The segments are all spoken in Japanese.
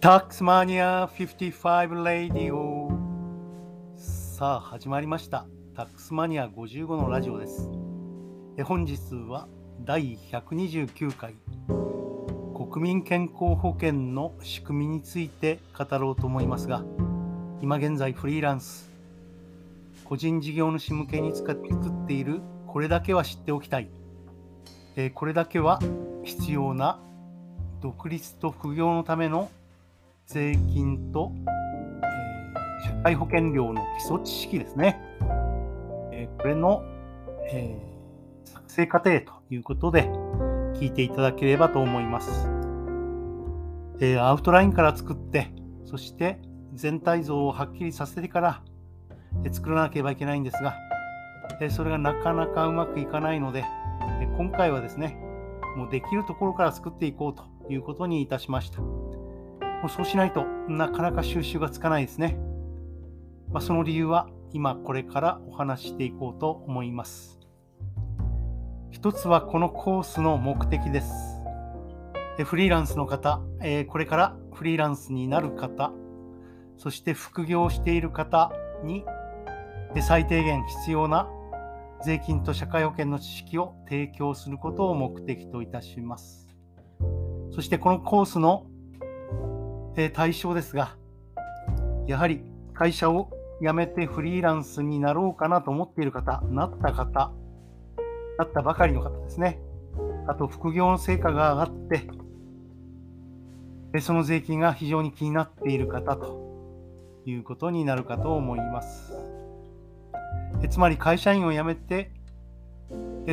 タックスマニア55レディオさあ始まりました。タックスマニア55のラジオです。え本日は第129回。国民健康保険の仕組みについて語ろうと思いますが今現在フリーランス。個人事業主向けに作っているこれだけは知っておきたい。えこれだけは必要な独立と副業のための税金と、えー、社会保険料の基礎知識ですね。えー、これの、えー、作成過程ということで聞いていただければと思います。えー、アウトラインから作って、そして全体像をはっきりさせてから、え、作らなければいけないんですが、え、それがなかなかうまくいかないので、え、今回はですね、もうできるところから作っていこうということにいたしました。もうそうしないとなかなか収集がつかないですね。まあ、その理由は今これからお話していこうと思います。一つはこのコースの目的です。フリーランスの方、これからフリーランスになる方、そして副業している方に最低限必要な税金と社会保険の知識を提供することを目的といたします。そしてこのコースのえ対象ですが、やはり会社を辞めてフリーランスになろうかなと思っている方、なった方、なったばかりの方ですね。あと副業の成果が上がって、その税金が非常に気になっている方ということになるかと思います。つまり会社員を辞めて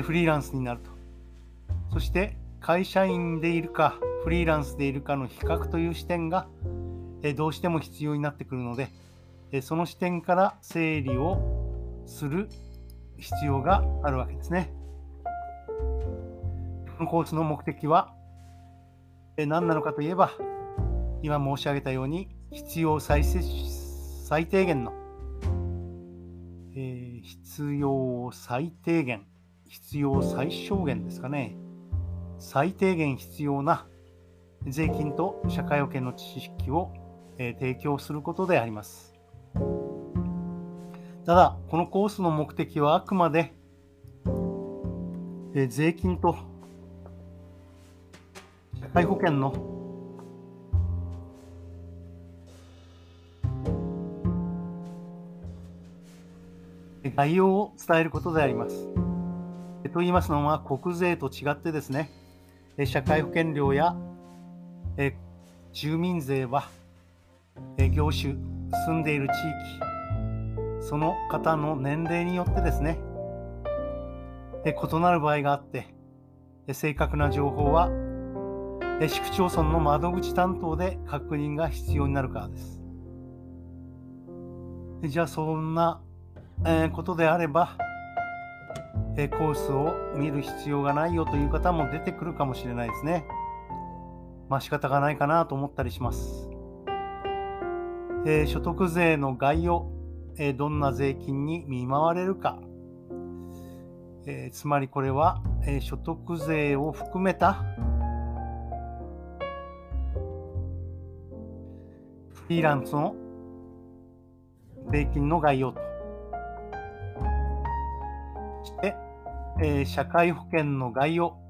フリーランスになると。そして会社員でいるかフリーランスでいるかの比較という視点がどうしても必要になってくるのでその視点から整理をする必要があるわけですね。このコースの目的は何なのかといえば今申し上げたように必要最最低限の、えー、必要最低限必要最小限ですかね最低限必要な税金と社会保険の知識を、提供することであります。ただ、このコースの目的はあくまで、税金と社会保険の概要を伝えることであります。と言いますのは、国税と違ってですね、社会保険料やえ住民税は、え業種、住んでいる地域、その方の年齢によってですね、え異なる場合があって、え正確な情報は、え市区町村の窓口担当で確認が必要になるからです。じゃあそんな、えことであれば、えコースを見る必要がないよという方も出てくるかもしれないですね。まあ仕方がないかなと思ったりします。えー、所得税の概要、えー、どんな税金に見舞われるか、えー、つまりこれは、え所得税を含めたフリーランスの税金の概要と。して、え社会保険の概要。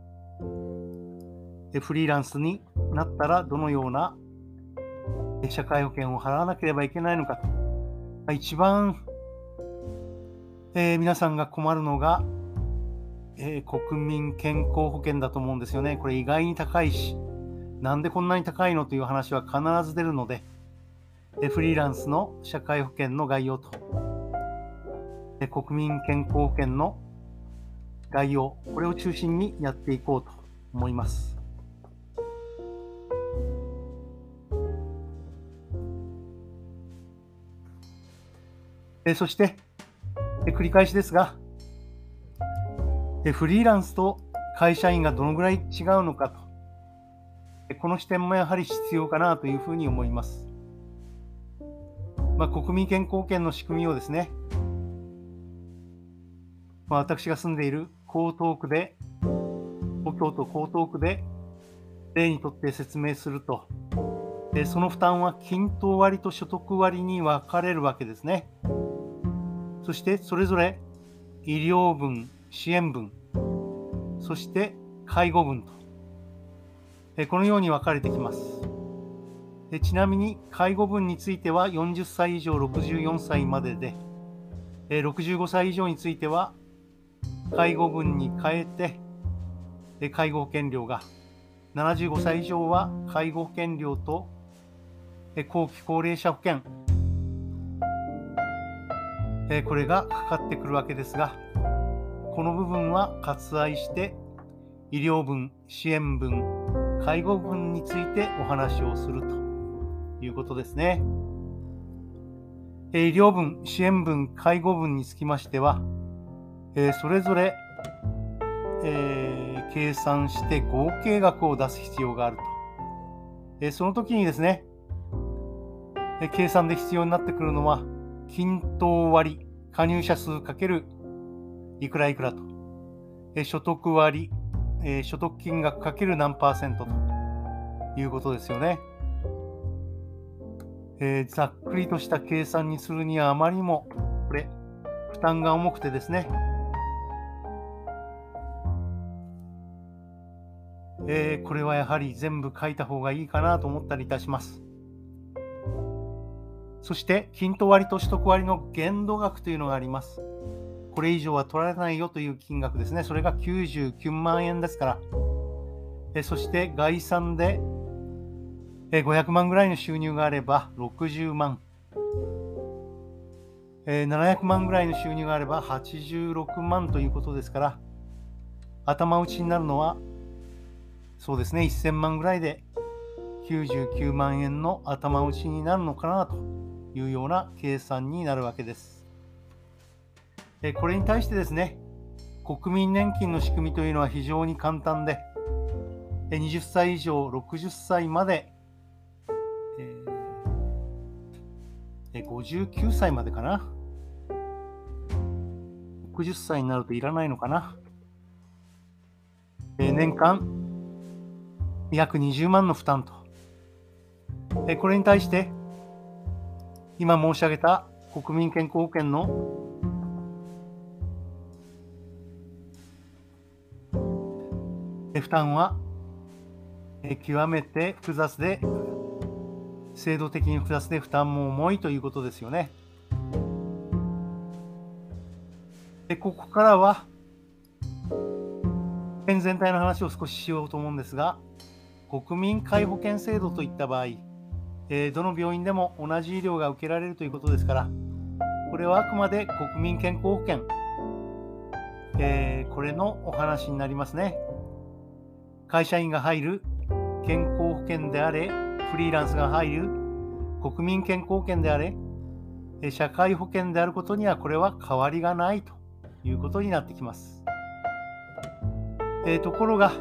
フリーランスになったらどのような社会保険を払わなければいけないのかと。一番、えー、皆さんが困るのが、えー、国民健康保険だと思うんですよね。これ意外に高いし、なんでこんなに高いのという話は必ず出るので、えフリーランスの社会保険の概要と、え国民健康保険の概要、これを中心にやっていこうと思います。えそして、え繰り返しですが、えフリーランスと会社員がどのぐらい違うのかと、この視点もやはり必要かなというふうに思います。まあ、国民健康保険の仕組みをですね、まあ、私が住んでいる江東区で、東京都江東区で例にとって説明すると、でその負担は均等割と所得割に分かれるわけですね。そしてそれぞれ医療分、支援分、そして介護分と、このように分かれてきます。ちなみに介護分については40歳以上64歳までで、65歳以上については介護分に変えて介護保険料が75歳以上は介護保険料と後期高齢者保険えこれがかかってくるわけですがこの部分は割愛して医療分支援分介護分についてお話をするということですね医療分支援分介護分につきましてはそれぞれえー、計算して合計額を出す必要があると。え、その時にですね、え、計算で必要になってくるのは、均等割、加入者数かけるいくらいくらと。え所得割、え所得金額かける何パーセントということですよね。えざっくりとした計算にするにはあまりにも、これ、負担が重くてですね、えー、これはやはり全部書いた方がいいかなと思ったりいたします。そして、均等割と取得割の限度額というのがあります。これ以上は取られないよという金額ですね。それが99万円ですから。えそして、概算でえ500万ぐらいの収入があれば60万。え700万ぐらいの収入があれば86万ということですから、頭打ちになるのはそうですね、1000万ぐらいで99万円の頭打ちになるのかなというような計算になるわけです。これに対してですね、国民年金の仕組みというのは非常に簡単で、20歳以上60歳まで、え59歳までかな。60歳になるといらないのかな。年間約20万の負担と。これに対して、今申し上げた国民健康保険の負担は極めて複雑で制度的に複雑で負担も重いということですよね。でここからは県全体の話を少ししようと思うんですが国民皆保険制度といった場合、えー、どの病院でも同じ医療が受けられるということですから、これはあくまで国民健康保険、えー、これのお話になりますね。会社員が入る健康保険であれ、フリーランスが入る国民健康保険であれ、社会保険であることにはこれは変わりがないということになってきます。えー、ところが、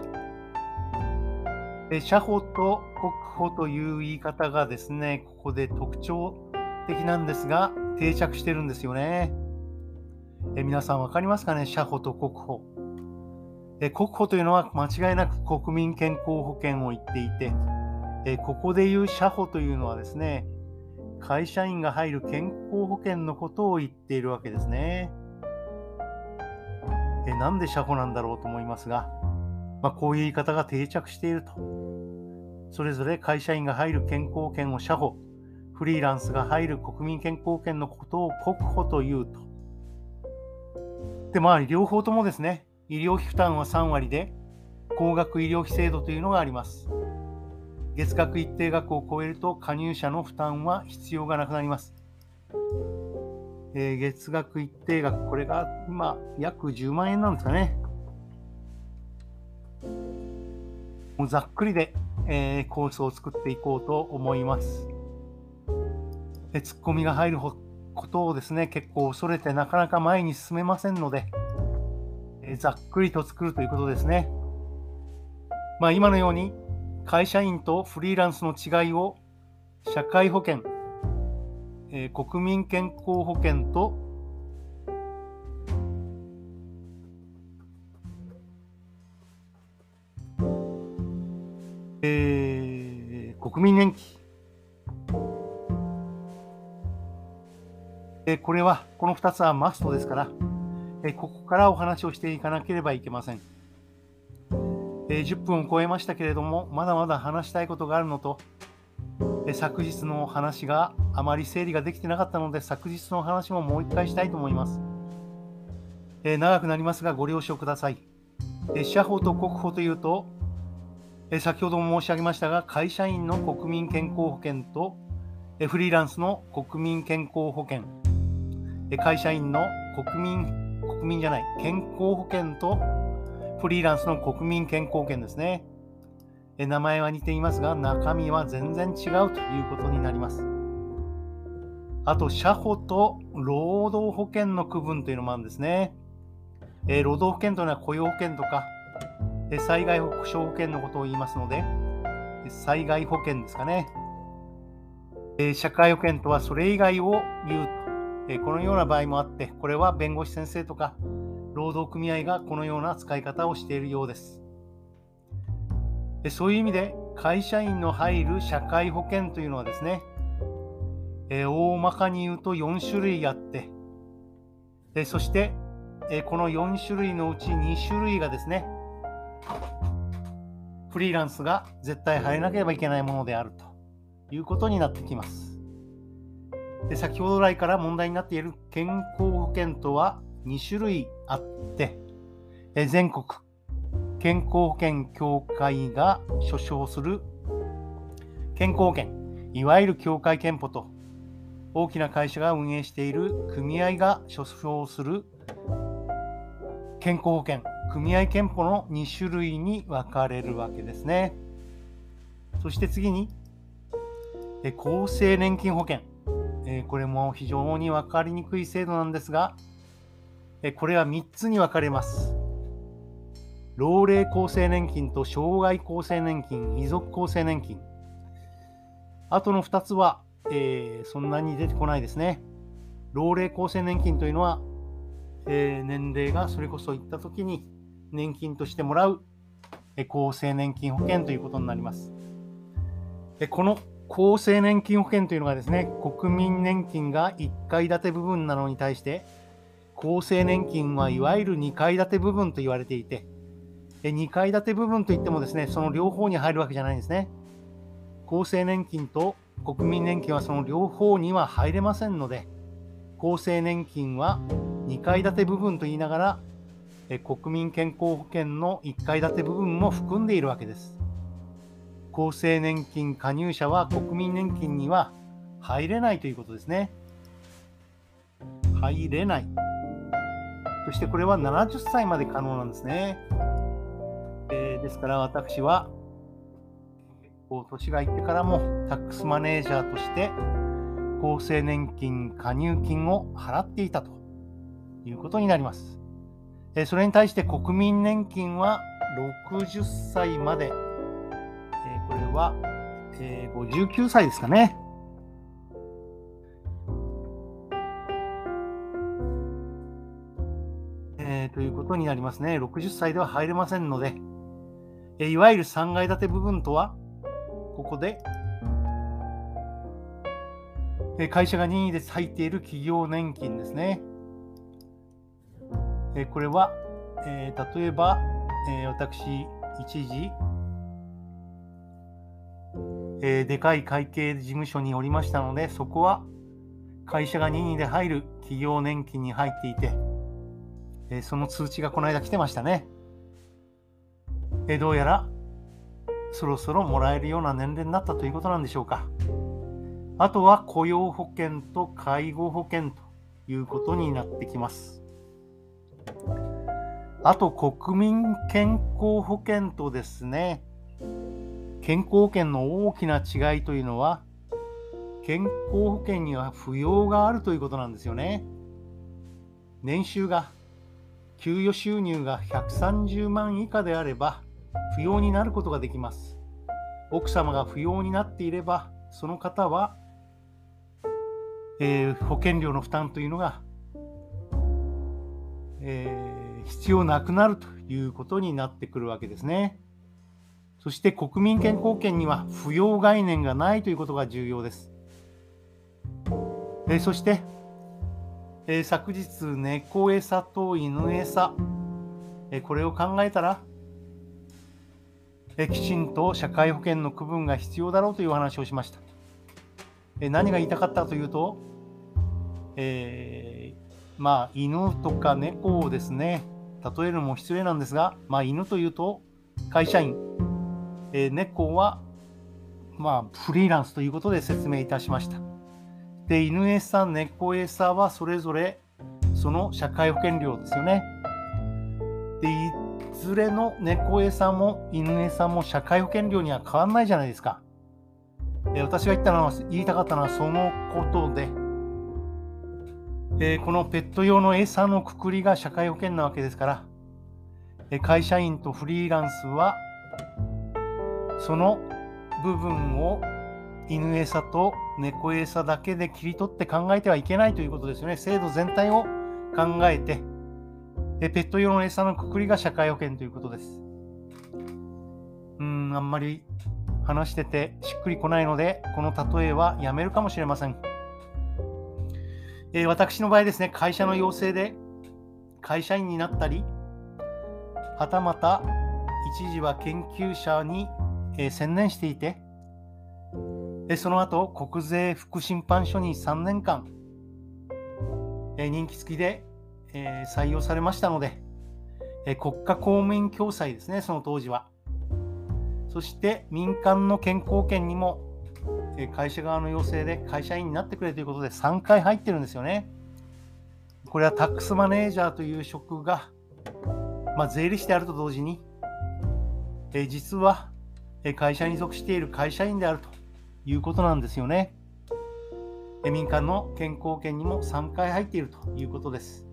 社保と国保という言い方がですね、ここで特徴的なんですが、定着してるんですよね。え皆さん分かりますかね、社保と国保。え国保というのは間違いなく国民健康保険を言っていて、えここでいう社保というのはですね、会社員が入る健康保険のことを言っているわけですね。えなんで社保なんだろうと思いますが、まあ、こういう言い方が定着していると。それぞれ会社員が入る健康保険を社保、フリーランスが入る国民健康保険のことを国保というと。で、まあ、両方ともですね、医療費負担は3割で、高額医療費制度というのがあります。月額一定額を超えると加入者の負担は必要がなくなります。えー、月額一定額、これが今約10万円なんですかね。もうざっくりで、えー、コースを作っていこうと思います。えツッコミが入ることをですね、結構恐れてなかなか前に進めませんので、えざっくりと作るということですね。まあ今のように会社員とフリーランスの違いを社会保険、えー、国民健康保険とえ、国民年金。えー、これは、この2つはマストですから、えー、ここからお話をしていかなければいけません。え10分を超えましたけれども、まだまだ話したいことがあるのと、え昨日の話があまり整理ができてなかったので、昨日の話ももう一回したいと思います。え長くなりますが、ご了承ください。え社法と国保というと、え先ほども申し上げましたが、会社員の国民健康保険と、えフリーランスの国民健康保険、え会社員の国民、国民じゃない、健康保険とフリーランスの国民健康保険ですね。え名前は似ていますが、中身は全然違うということになります。あと、社保と労働保険の区分というのもあるんですね。え労働保険というのは雇用保険とか、災害保障保険のことを言いますので、災害保険ですかね。社会保険とはそれ以外を言うと、このような場合もあって、これは弁護士先生とか労働組合がこのような使い方をしているようです。そういう意味で会社員の入る社会保険というのはですね、大まかに言うと4種類あって、そして、この4種類のうち2種類がですね、フリーランスが絶対入らなければいけないものであるということになってきます。で先ほど来から問題になっている健康保険とは2種類あって、え全国健康保険協会が所掌する健康保険、いわゆる協会憲法と大きな会社が運営している組合が所掌する健康保険、組合憲法の2種類に分かれるわけですね。そして次に、厚生年金保険。これも非常に分かりにくい制度なんですが、これは3つに分かれます。老齢厚生年金と障害厚生年金、遺族厚生年金。あとの2つは、えー、そんなに出てこないですね。老齢厚生年金というのは、えー、年齢がそれこそいった時に年金としてもらう、厚生年金保険ということになります。えこの厚生年金保険というのがですね、国民年金が1階建て部分なのに対して、厚生年金はいわゆる2階建て部分と言われていて、2階建て部分といってもですね、その両方に入るわけじゃないんですね。厚生年金と国民年金はその両方には入れませんので、厚生年金は2階建て部分と言いながら、国民健康保険の1階建て部分も含んでいるわけです。厚生年金加入者は国民年金には入れないということですね。入れない。そしてこれは70歳まで可能なんですね。えー、ですから私は、こう年がいってからもタックスマネージャーとして厚生年金加入金を払っていたということになります。え、それに対して国民年金は60歳まで、え、これは、え59歳ですかね。えということになりますね。60歳では入れませんので、えいわゆる3階建て部分とは、ここで、え会社が任意で入っている企業年金ですね。えこれは、えー、例えば、えー、私、一時、えー、でかい会計事務所におりましたので、そこは会社が任意で入る企業年金に入っていて、えその通知がこの間来てましたね。えどうやらそろそろもらえるような年齢になったということなんでしょうか。あとは雇用保険と介護保険ということになってきます。あと国民健康保険とですね、健康保険の大きな違いというのは、健康保険には扶養があるということなんですよね。年収が、給与収入が130万以下であれば、不要になることができます。奥様が不要になっていれば、その方は、えー、保険料の負担というのが、えー、必要なくなるということになってくるわけですね。そして国民健康保険には扶養概念がないということが重要です。えー、そして、えー、昨日、猫餌と犬餌、え、これを考えたら、え、きちんと社会保険の区分が必要だろうという話をしました。え何が言いたかったというと、えまあ、犬とか猫をですね、例えるのも失礼なんですが、まあ、犬というと会社員、え猫は、まあ、フリーランスということで説明いたしました。で、犬餌、猫餌はそれぞれその社会保険料ですよね。で、いずれの猫餌も犬餌も社会保険料には変わらないじゃないですか。え私が言ったのは言いたかったのはそのことで、えこのペット用の餌のくくりが社会保険なわけですから、え会社員とフリーランスはその部分を犬餌と猫餌だけで切り取って考えてはいけないということですよね。制度全体を考えて、ペット用の餌のくくりが社会保険ということです。うん、あんまり話しててしっくりこないので、この例えはやめるかもしれません。えー、私の場合ですね、会社の要請で会社員になったり、はたまた一時は研究者に、えー、専念していて、でその後、国税副審判所に3年間、え任期付きで、え採用されましたので、え国家公務員共済ですね、その当時は。そして民間の健康保険にも、会社側の要請で会社員になってくれということで3回入ってるんですよね。これはタックスマネージャーという職が、まあ、税理士であると同時に、え実は会社に属している会社員であるということなんですよね。民間の健康保険にも3回入っているということです。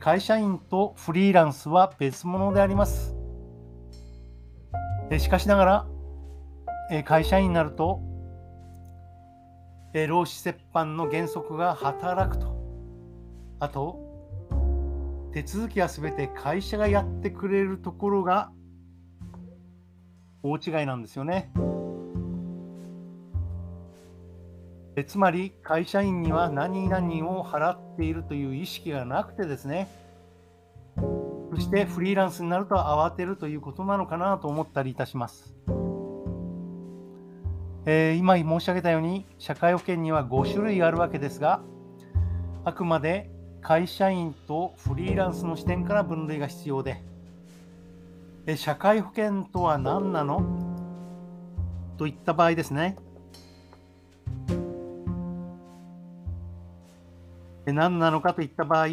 会社員とフリーランスは別物であります。しかしながら、会社員になると、労使折半の原則が働くと。あと、手続きはすべて会社がやってくれるところが大違いなんですよね。えつまり会社員には何々を払っているという意識がなくてですねそしてフリーランスになると慌てるということなのかなと思ったりいたします、えー、今申し上げたように社会保険には5種類あるわけですがあくまで会社員とフリーランスの視点から分類が必要でえ社会保険とは何なの？といった場合ですね。何なのかといった場合、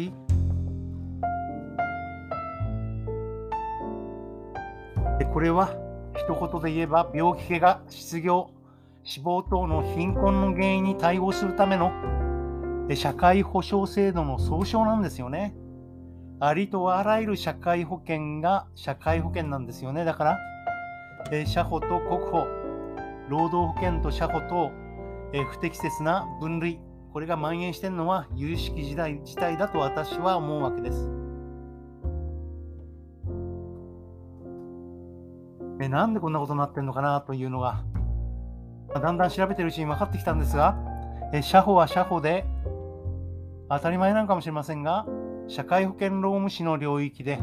これは一言で言えば病気、怪我、失業、死亡等の貧困の原因に対応するための社会保障制度の総称なんですよね。ありとあらゆる社会保険が社会保険なんですよね。だから、え社保と国保、労働保険と社保とえ不適切な分類、これが蔓延しているのは有識時代自体だと私は思うわけです。えなんでこんなことになってるのかなというのが、だんだん調べてるうちに分かってきたんですが、え社保は社保で当たり前なのかもしれませんが、社会保険労務士の領域で、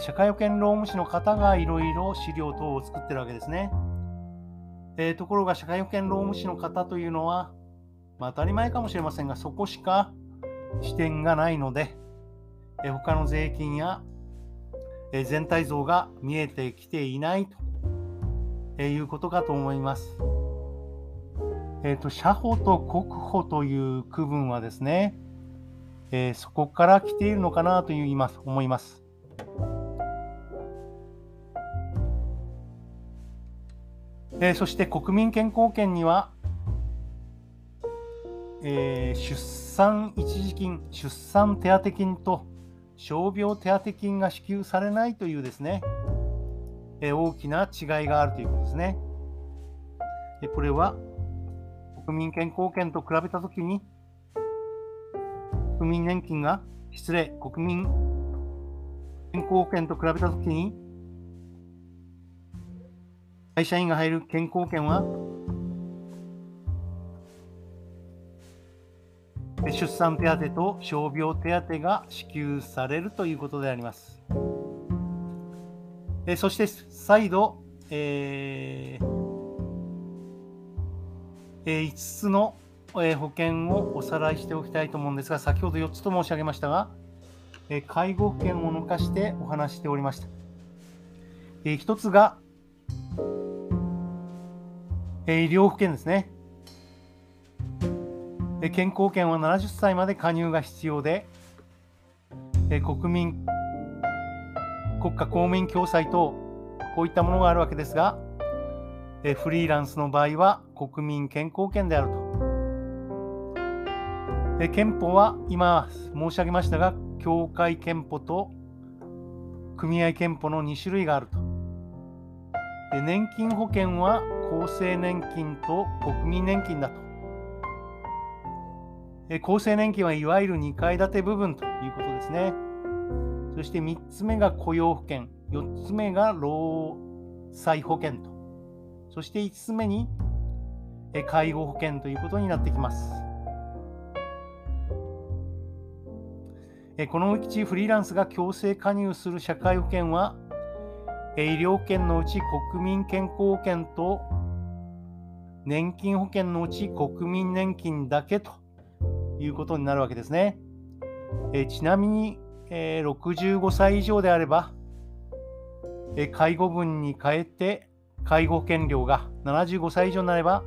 社会保険労務士の方がいろいろ資料等を作ってるわけですね。えー、ところが社会保険労務士の方というのは、まあ、当たり前かもしれませんが、そこしか視点がないので、え他の税金やえ全体像が見えてきていないと、えいうことかと思います。え、ー、と、社保と国保という区分はですね、えー、そこから来ているのかなと言います思います。えー、そして国民健康保険にはえー、出産一時金、出産手当金と傷病手当金が支給されないというですね、えー、大きな違いがあるということですね。これは国民健康保険と比べたときに、国民年金が、失礼、国民健康保険と比べたときに、会社員が入る健康保険は出産手当と傷病手当が支給されるということであります。えそして再度、えーえ5つの、え保険をおさらいしておきたいと思うんですが、先ほど4つと申し上げましたが、え介護保険を抜かしてお話しておりました。え1つが、え医療保険ですね。え健康保険は70歳まで加入が必要で、え国民、国家公務員共済等、こういったものがあるわけですが、えフリーランスの場合は国民健康保険であると。え憲法は今申し上げましたが、協会憲法と組合憲法の2種類があると。で年金保険は厚生年金と国民年金だと。え厚生年金はいわゆる2階建て部分ということですね。そして3つ目が雇用保険、4つ目が労災保険と。そして5つ目に介護保険ということになってきます。このうちフリーランスが強制加入する社会保険は医療保険のうち国民健康保険と年金保険のうち国民年金だけということになるわけですね。ちなみに65歳以上であれば介護分に変えて介護保険料が75歳以上になれば、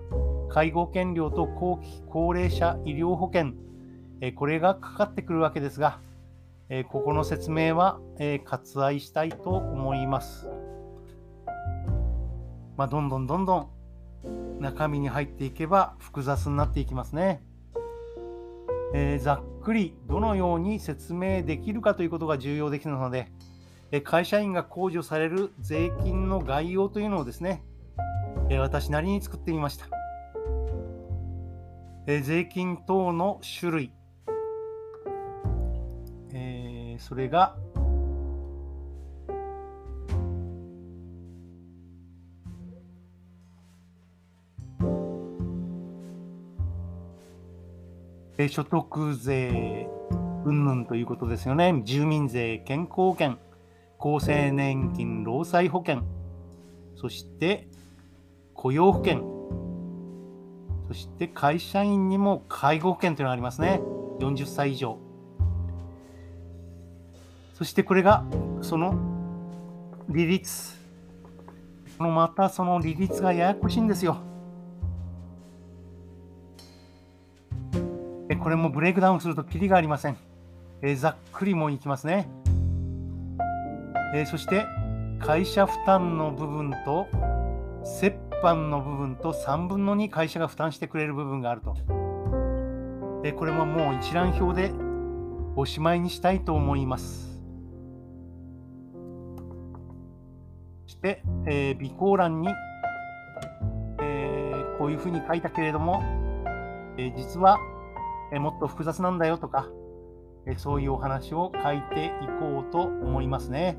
介護保険料と後期高齢者医療保険、これがかかってくるわけですが、ここの説明は割愛したいと思います。まあ、どんどんどんどん中身に入っていけば複雑になっていきますね。えー、ざっくりどのように説明できるかということが重要できるので、会社員が控除される税金の概要というのをですね、私なりに作ってみました。税金等の種類、それが所得税云々ということですよね。住民税、健康保険、厚生年金労災保険そして雇用保険そして会社員にも介護保険というのがありますね。40歳以上。そしてこれがその利率。このまたその利率がややこしいんですよ。これもブレイクダウンするとキリがありません。えざっくりもいきますね。えー、そして会社負担の部分と折半の部分と3分の2会社が負担してくれる部分があると、えー、これももう一覧表でおしまいにしたいと思いますそして、えー、備考欄に、えー、こういうふうに書いたけれども、えー、実は、えー、もっと複雑なんだよとか、え、そういうお話を書いていこうと思いますね。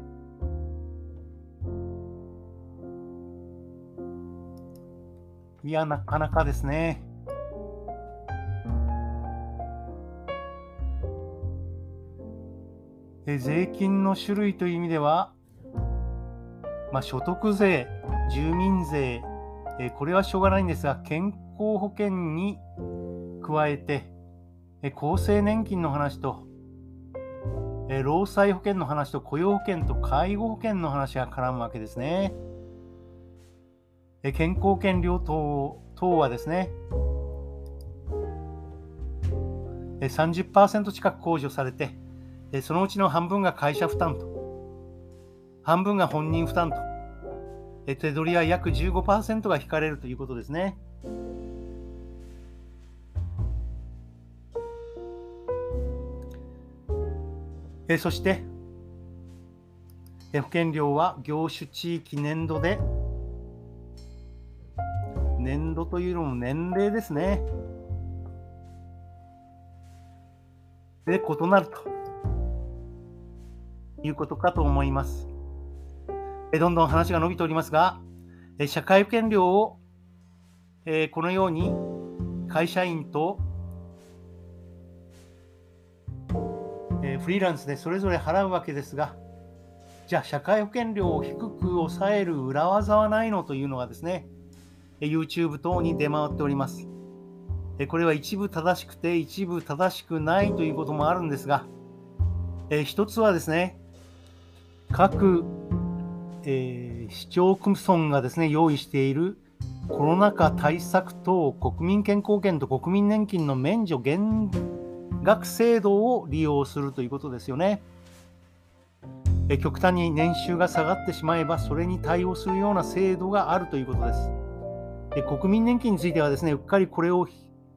いや、なかなかですね。え税金の種類という意味では、まあ、所得税、住民税、えこれはしょうがないんですが、健康保険に加えて、え厚生年金の話と、え労災保険の話と雇用保険と介護保険の話が絡むわけですね。健康保険料等等はですね、30%近く控除されて、そのうちの半分が会社負担と、半分が本人負担と、手取りは約15%が引かれるということですね。そして、保険料は業種地域年度で年度というのも年齢ですね。で、異なるということかと思います。えどんどん話が伸びておりますが、え社会保険料を、えこのように会社員とフリーランスでそれぞれ払うわけですが、じゃあ社会保険料を低く抑える裏技はないのというのがですね、YouTube 等に出回っております。これは一部正しくて一部正しくないということもあるんですが、え一つはですね、各、えー、市町村がですね、用意しているコロナ禍対策等国民健康保険と国民年金の免除減額制度を利用するということですよね。え極端に年収が下がってしまえばそれに対応するような制度があるということです。で国民年金についてはですねうっかりこれを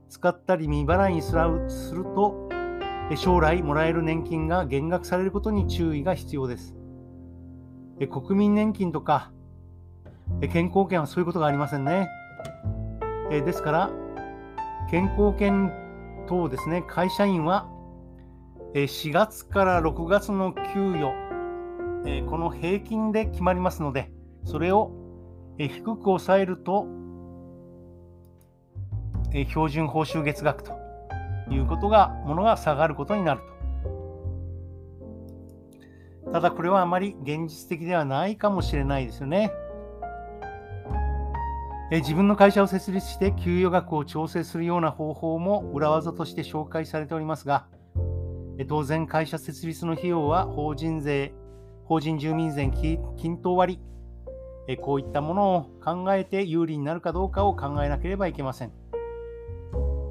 使ったり未払いにすると将来もらえる年金が減額されることに注意が必要です。国民年金とか健康保険はそういうことがありませんね。えですから健康保険等ですね会社員は4月から6月の給与この平均で決まりますのでそれを低く抑えると標準報酬月額ということが、ものが下がることになると。ただこれはあまり現実的ではないかもしれないですよね。え自分の会社を設立して給与額を調整するような方法も裏技として紹介されておりますが、当然会社設立の費用は法人税、法人住民税均等割、こういったものを考えて有利になるかどうかを考えなければいけません。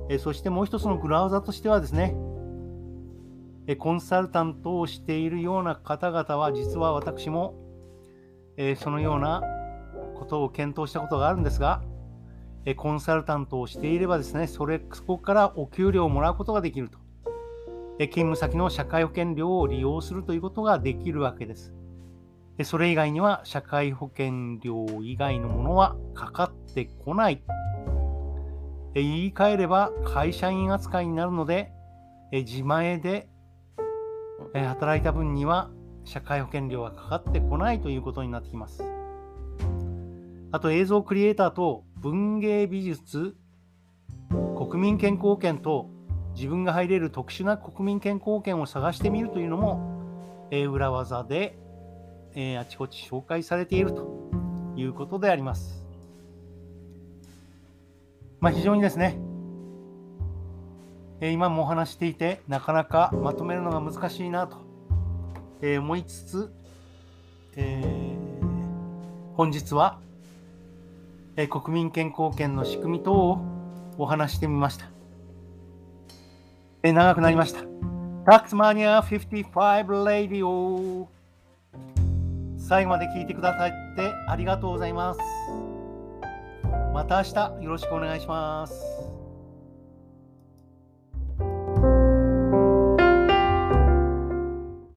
えそしてもう一つの裏技としてはですね、えコンサルタントをしているような方々は、実は私も、えそのようなことを検討したことがあるんですが、えコンサルタントをしていればですね、それそこからお給料をもらうことができると。え勤務先の社会保険料を利用するということができるわけです。それ以外には社会保険料以外のものはかかってこない言い換えれば会社員扱いになるので、自前で働いた分には社会保険料がかかってこないということになってきます。あと映像クリエイターと文芸美術、国民健康保険と自分が入れる特殊な国民健康保険を探してみるというのも、え裏技で、えあちこち紹介されているということであります。まあ、非常にですね、え今もお話していて、なかなかまとめるのが難しいなと、え思いつつ、えー、本日は、え国民健康保険の仕組み等をお話してみました。え長くなりました。タックスマニア55レディオ最後まで聞いてくださってありがとうございます。また明日よろしくお願いします。